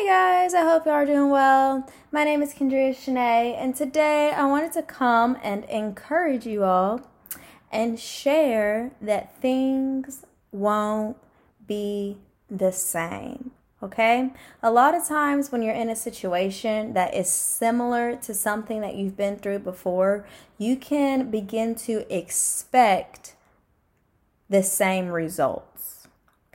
Hey guys, I hope you are doing well. My name is Kendria Shanae, and today I wanted to come and encourage you all and share that things won't be the same. Okay? A lot of times when you're in a situation that is similar to something that you've been through before, you can begin to expect the same results.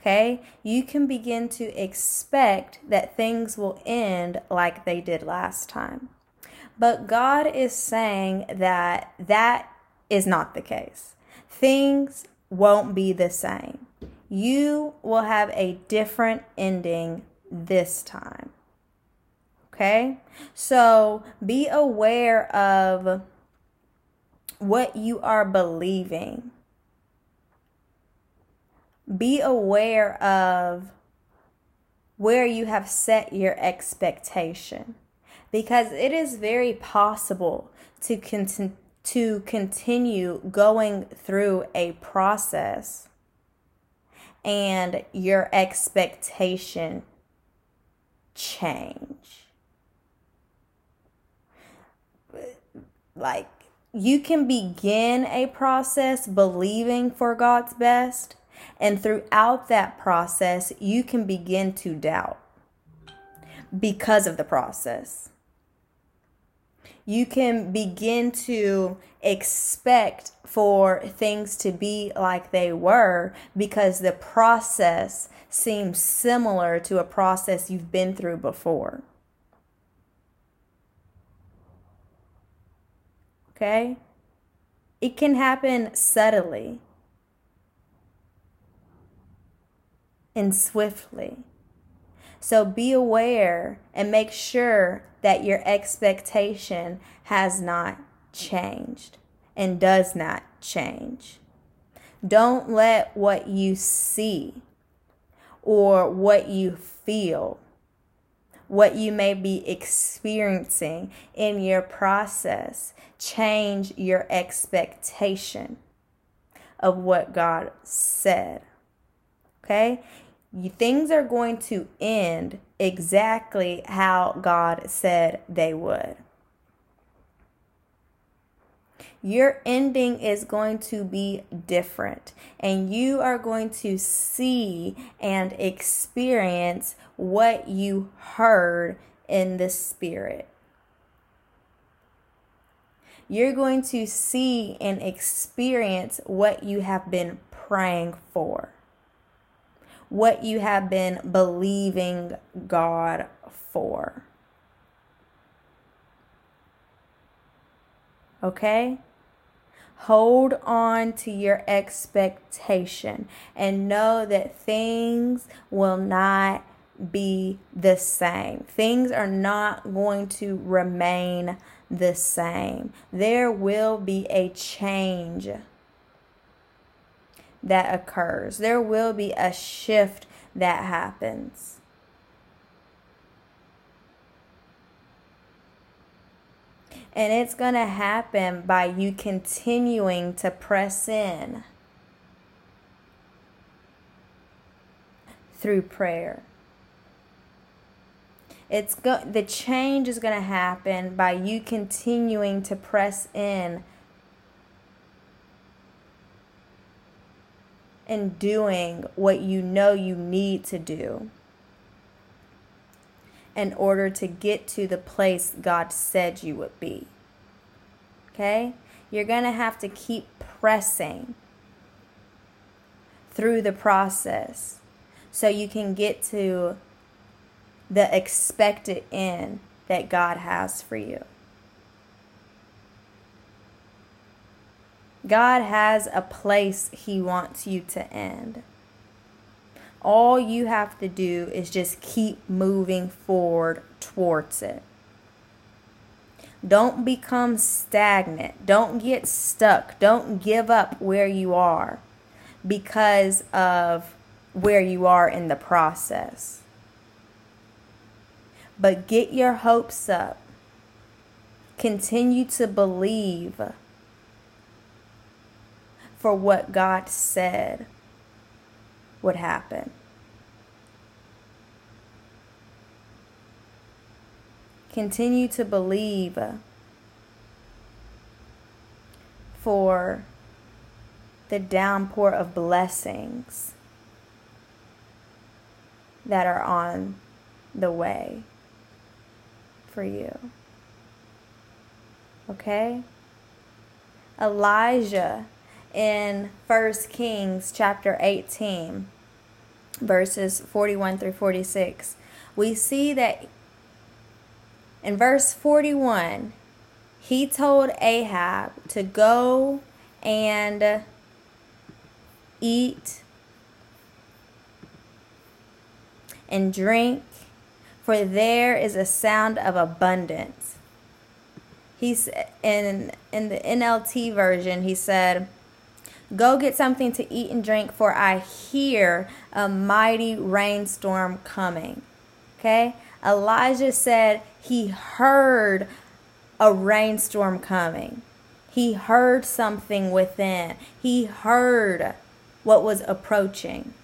Okay? You can begin to expect that things will end like they did last time. But God is saying that that is not the case. Things won't be the same you will have a different ending this time. Okay? So be aware of what you are believing. Be aware of where you have set your expectation because it is very possible to continue to continue going through a process and your expectation change. Like, you can begin a process believing for God's best, and throughout that process, you can begin to doubt because of the process you can begin to expect for things to be like they were because the process seems similar to a process you've been through before. Okay? It can happen subtly and swiftly. So be aware and make sure that your expectation has not changed and does not change. Don't let what you see or what you feel, what you may be experiencing in your process, change your expectation of what God said. Okay? Things are going to end exactly how God said they would. Your ending is going to be different, and you are going to see and experience what you heard in the Spirit. You're going to see and experience what you have been praying for what you have been believing God for. Okay? Hold on to your expectation and know that things will not be the same. Things are not going to remain the same. There will be a change that occurs. There will be a shift that happens. And it's going to happen by you continuing to press in through prayer. It's go- the change is going to happen by you continuing to press in and doing what you know you need to do in order to get to the place God said you would be. Okay? You're going to have to keep pressing through the process so you can get to the expected end that God has for you. God has a place He wants you to end. All you have to do is just keep moving forward towards it. Don't become stagnant. Don't get stuck. Don't give up where you are because of where you are in the process. But get your hopes up. Continue to believe for what God said would happen. continue to believe for the downpour of blessings that are on the way for you. Okay? Elijah in 1 Kings chapter 18, verses 41 through 46, we see that in verse 41, he told Ahab to go and eat and drink, for there is a sound of abundance. He's in in the NLT version, he said, Go get something to eat and drink, for I hear a mighty rainstorm coming. Okay? Elijah said he heard a rainstorm coming. He heard something within. He heard what was approaching.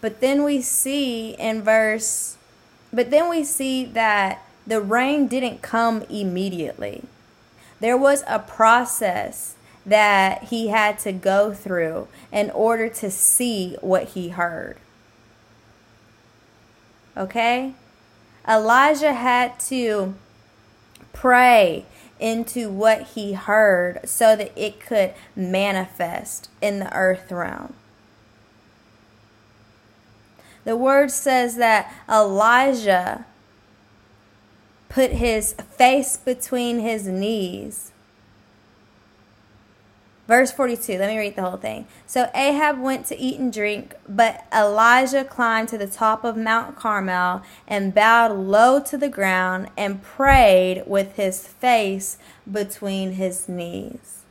But then we see in verse, but then we see that the rain didn't come immediately. There was a process that he had to go through in order to see what he heard. Okay? Elijah had to pray into what he heard so that it could manifest in the earth realm. The word says that Elijah put his face between his knees Verse 42, let me read the whole thing. So Ahab went to eat and drink, but Elijah climbed to the top of Mount Carmel and bowed low to the ground and prayed with his face between his knees.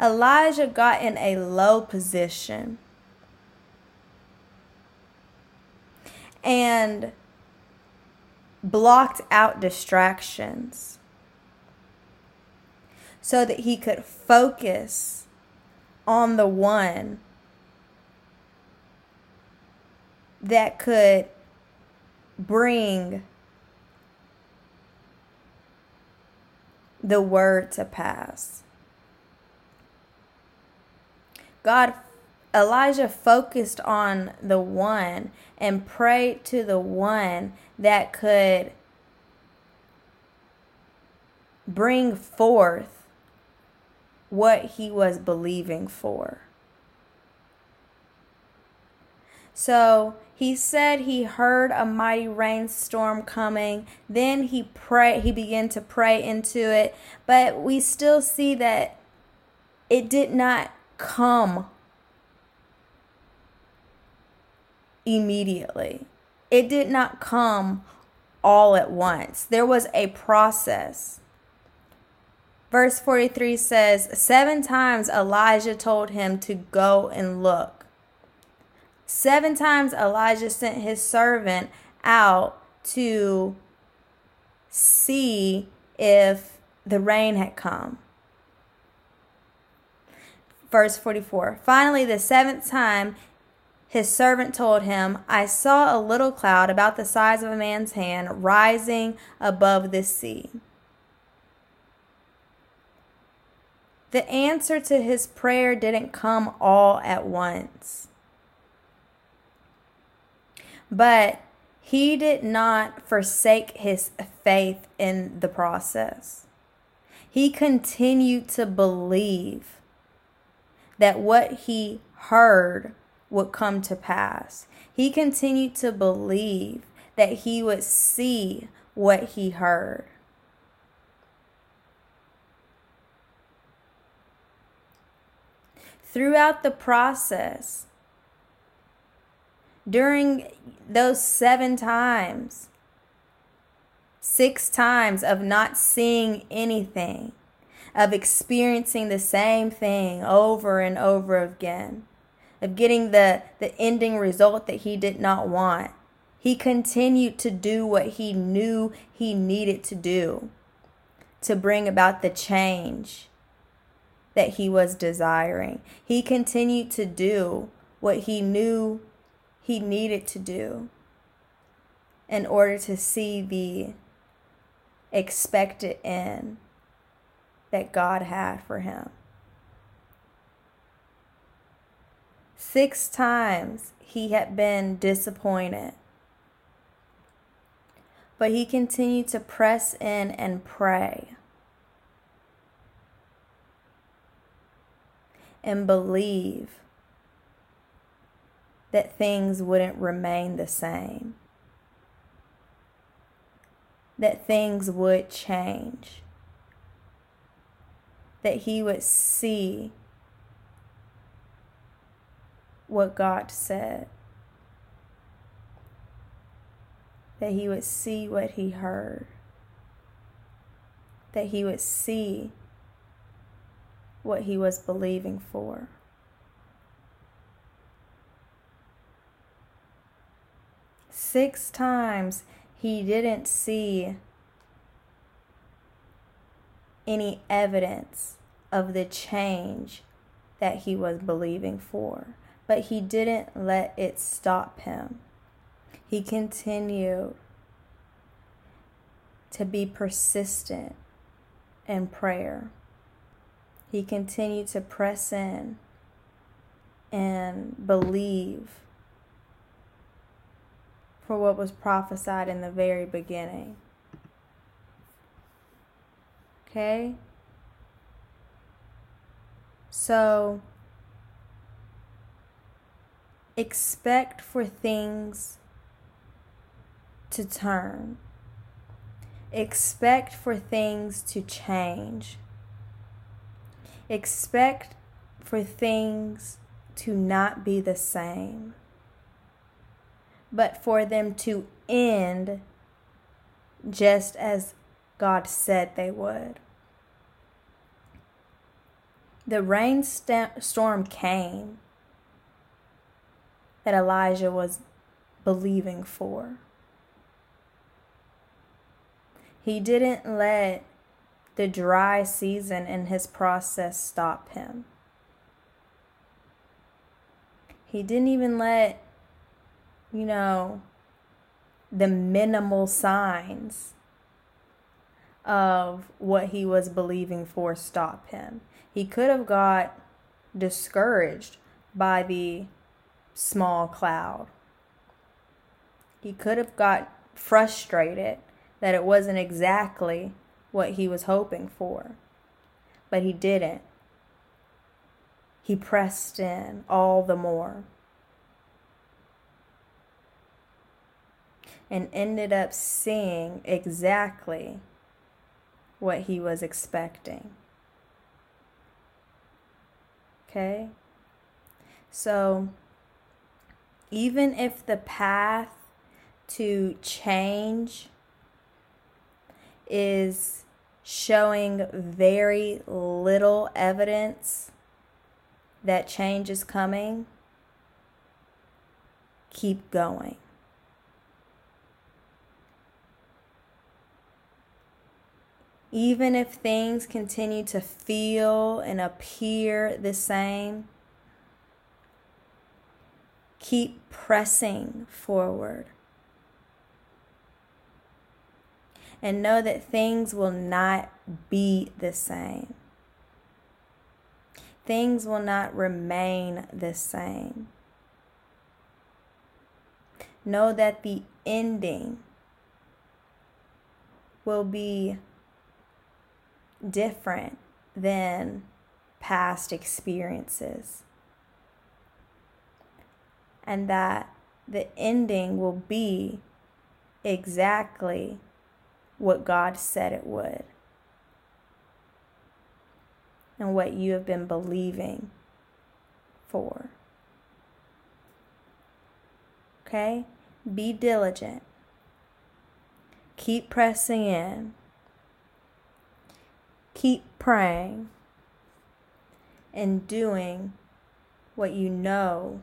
Elijah got in a low position and blocked out distractions so that he could focus on the one that could bring the word to pass. God, Elijah focused on the one and prayed to the one that could bring forth what he was believing for. So he said he heard a mighty rainstorm coming. Then he pray he began to pray into it, but we still see that it did not come immediately. It did not come all at once. There was a process. Verse 43 says, Seven times Elijah told him to go and look. Seven times Elijah sent his servant out to see if the rain had come. Verse 44 Finally, the seventh time, his servant told him, I saw a little cloud about the size of a man's hand rising above the sea. The answer to his prayer didn't come all at once. But he did not forsake his faith in the process. He continued to believe that what he heard would come to pass. He continued to believe that he would see what he heard. throughout the process, during those seven times, six times of not seeing anything, of experiencing the same thing over and over again, of getting the, the ending result that he did not want. He continued to do what he knew he needed to do to bring about the change that he was desiring. He continued to do what he knew he needed to do in order to see the expected end that God had for him. Six times he had been disappointed. But he continued to press in and pray. And believe that things wouldn't remain the same, that things would change, that he would see what God said, that he would see what he heard, that he would see what he was believing for. Six times he didn't see any evidence of the change that he was believing for, but he didn't let it stop him. He continued to be persistent in prayer he continued to press in and believe for what was prophesied in the very beginning. Okay? So, expect for things to turn. Expect for things to change. Expect for things to not be the same, but for them to end just as God said they would. The rainstorm came that Elijah was believing for. He didn't let the dry season in his process stop him. He didn't even let, you know, the minimal signs of what he was believing for stop him. He could have got discouraged by the small cloud. He could have got frustrated that it wasn't exactly what he was hoping for. But he didn't. He pressed in all the more. And ended up seeing exactly what he was expecting. Okay? So, even if the path to change is showing very little evidence that change is coming, keep going. Even if things continue to feel and appear the same, keep pressing forward. and know that things will not be the same. Things will not remain the same. Know that the ending will be different than past experiences. And that the ending will be exactly what God said it would and what you have been believing for. Okay? Be diligent. Keep pressing in. Keep praying and doing what you know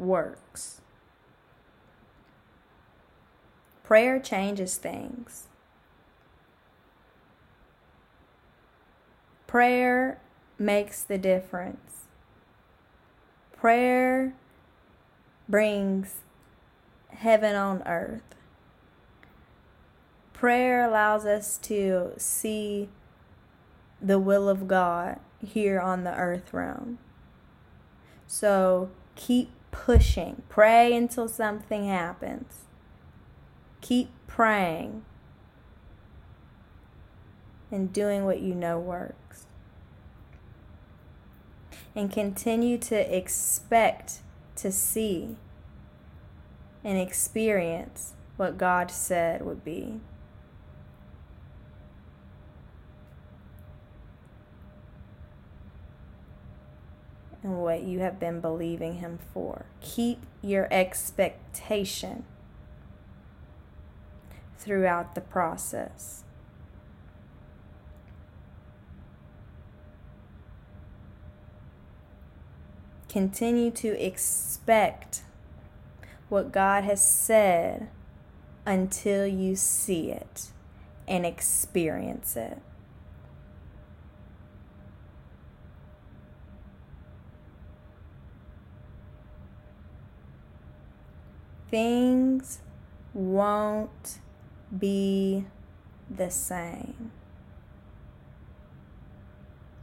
works. Prayer changes things. Prayer makes the difference. Prayer brings heaven on earth. Prayer allows us to see the will of God here on the earth realm. So keep pushing. Pray until something happens. Keep praying and doing what you know works. And continue to expect to see and experience what God said would be. And what you have been believing Him for. Keep your expectation throughout the process. Continue to expect what God has said until you see it and experience it. Things won't be the same.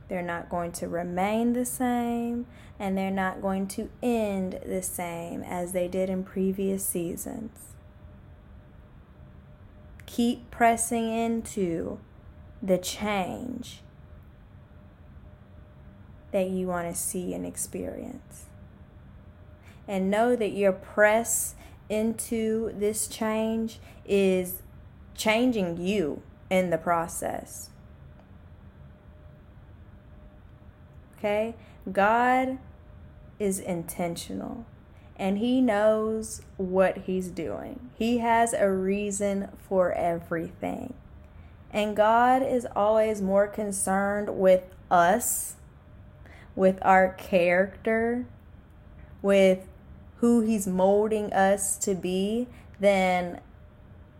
They're not going to remain the same, and they're not going to end the same as they did in previous seasons. Keep pressing into the change that you want to see and experience. And know that your press into this change is changing you in the process. Okay? God is intentional and He knows what He's doing. He has a reason for everything. And God is always more concerned with us, with our character, with who He's molding us to be, than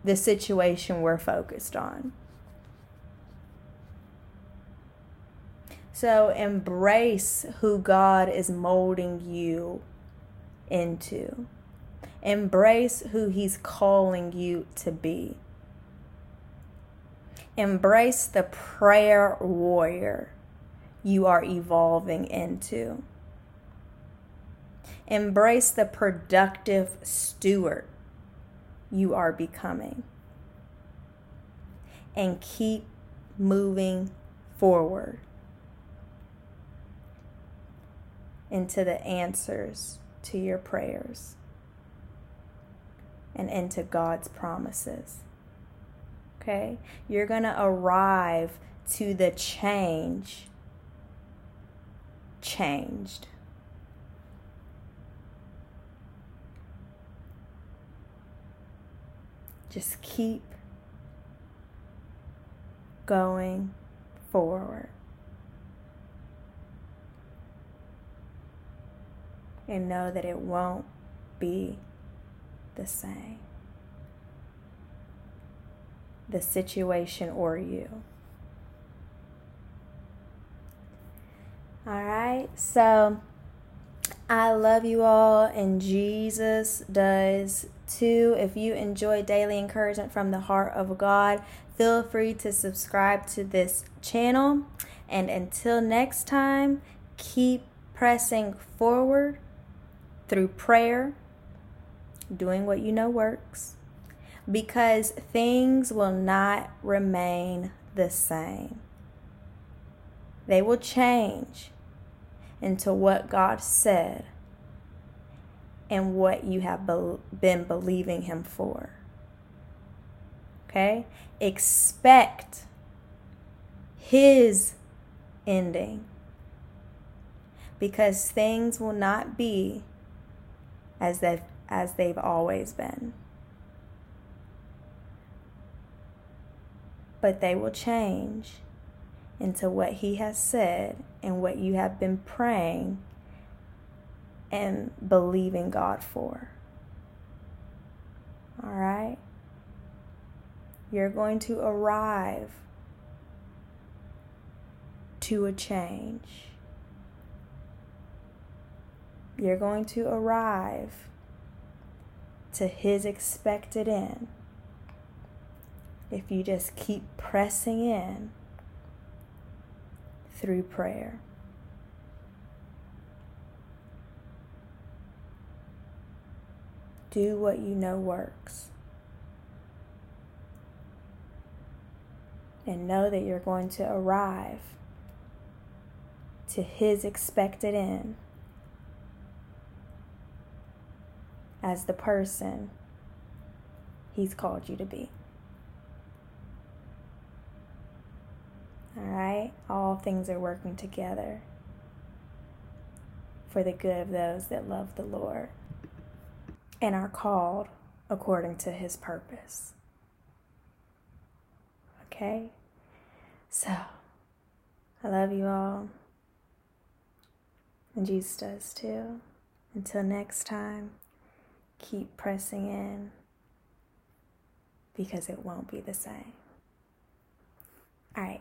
the situation we're focused on. So embrace who God is molding you into. Embrace who He's calling you to be. Embrace the prayer warrior you are evolving into. Embrace the productive steward you are becoming. And keep moving forward into the answers to your prayers and into God's promises. Okay? You're going to arrive to the change changed. Just keep going forward. And know that it won't be the same. The situation or you. All right, so I love you all, and Jesus does too. If you enjoy daily encouragement from the heart of God, feel free to subscribe to this channel. And until next time, keep pressing forward through prayer, doing what you know works, because things will not remain the same. They will change into what God said and what you have be- been believing Him for. Okay? Expect His ending because things will not be as they've, as they've always been. But they will change into what He has said and what you have been praying and believing God for. All right? You're going to arrive to a change. You're going to arrive to his expected end if you just keep pressing in through prayer. Do what you know works. And know that you're going to arrive to his expected end as the person he's called you to be. All right? All things are working together for the good of those that love the Lord and are called according to his purpose. Okay? So, I love you all. And Jesus does too. Until next time, keep pressing in because it won't be the same. All right.